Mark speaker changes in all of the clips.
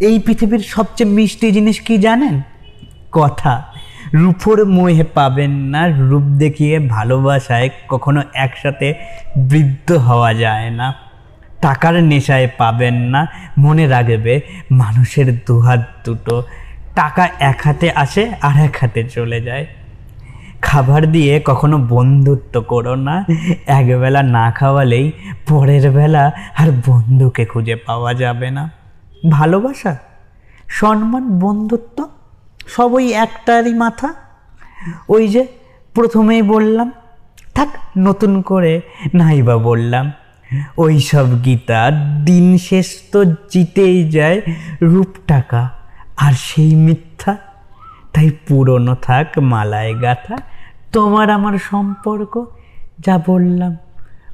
Speaker 1: এই পৃথিবীর সবচেয়ে মিষ্টি জিনিস কি জানেন? কথা। রূপর মোহে পাবেন না, রূপ দেখিয়ে ভালোবাসায় কখনো একসাথে বৃদ্ধ হওয়া যায় না। টাকার নেশায় পাবেন না, মনে রাখবে মানুষের দুহাত দুটো। টাকা এক হাতে আসে, আর এক হাতে চলে যায়। খাবার দিয়ে কখনো বন্ধুত্ব করো না, একবেলা না খাওয়ালেই পরের বেলা আর বন্ধুকে খুঁজে পাওয়া যাবে না। ভালোবাসা, সম্মান, বন্ধুত্ব, সবই একটারই মাথা। ওই যে প্রথমেই বললাম, থাক নতুন করে নাইবা বললাম, ওই সব গীতা দিন শেষ তো জিতেই যায় রূপ টাকা আর সেই মিথ্যা। তাই পুরনো থাক মালায় গাথা, তোমার আমার সম্পর্ক, যা বললাম,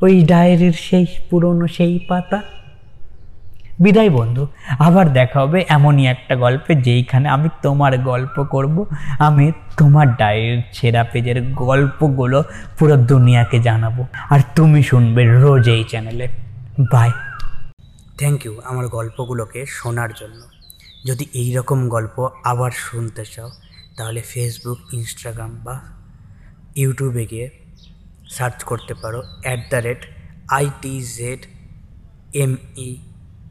Speaker 1: ওই ডায়েরির সেই পুরনো সেই পাতা। বিদায় বন্ধু, আবার দেখা হবে এমনই একটা গল্পে যেইখানে আমি তোমার গল্প করব। আমি তোমার ডায়েরির ছেঁড়া পেজের গল্পগুলো পুরো দুনিয়াকে জানাব। আর তুমি শুনবে রোজ এই চ্যানেলে। বাই থ্যাংক ইউ আমার গল্পগুলোকে শোনার জন্য। যদি এই রকম গল্প আবার শুনতে চাও, তাহলে ফেসবুক ইনস্টাগ্রাম বা ইউটিউবে গিয়ে সার্চ করতে পারো at the rate I T Z M E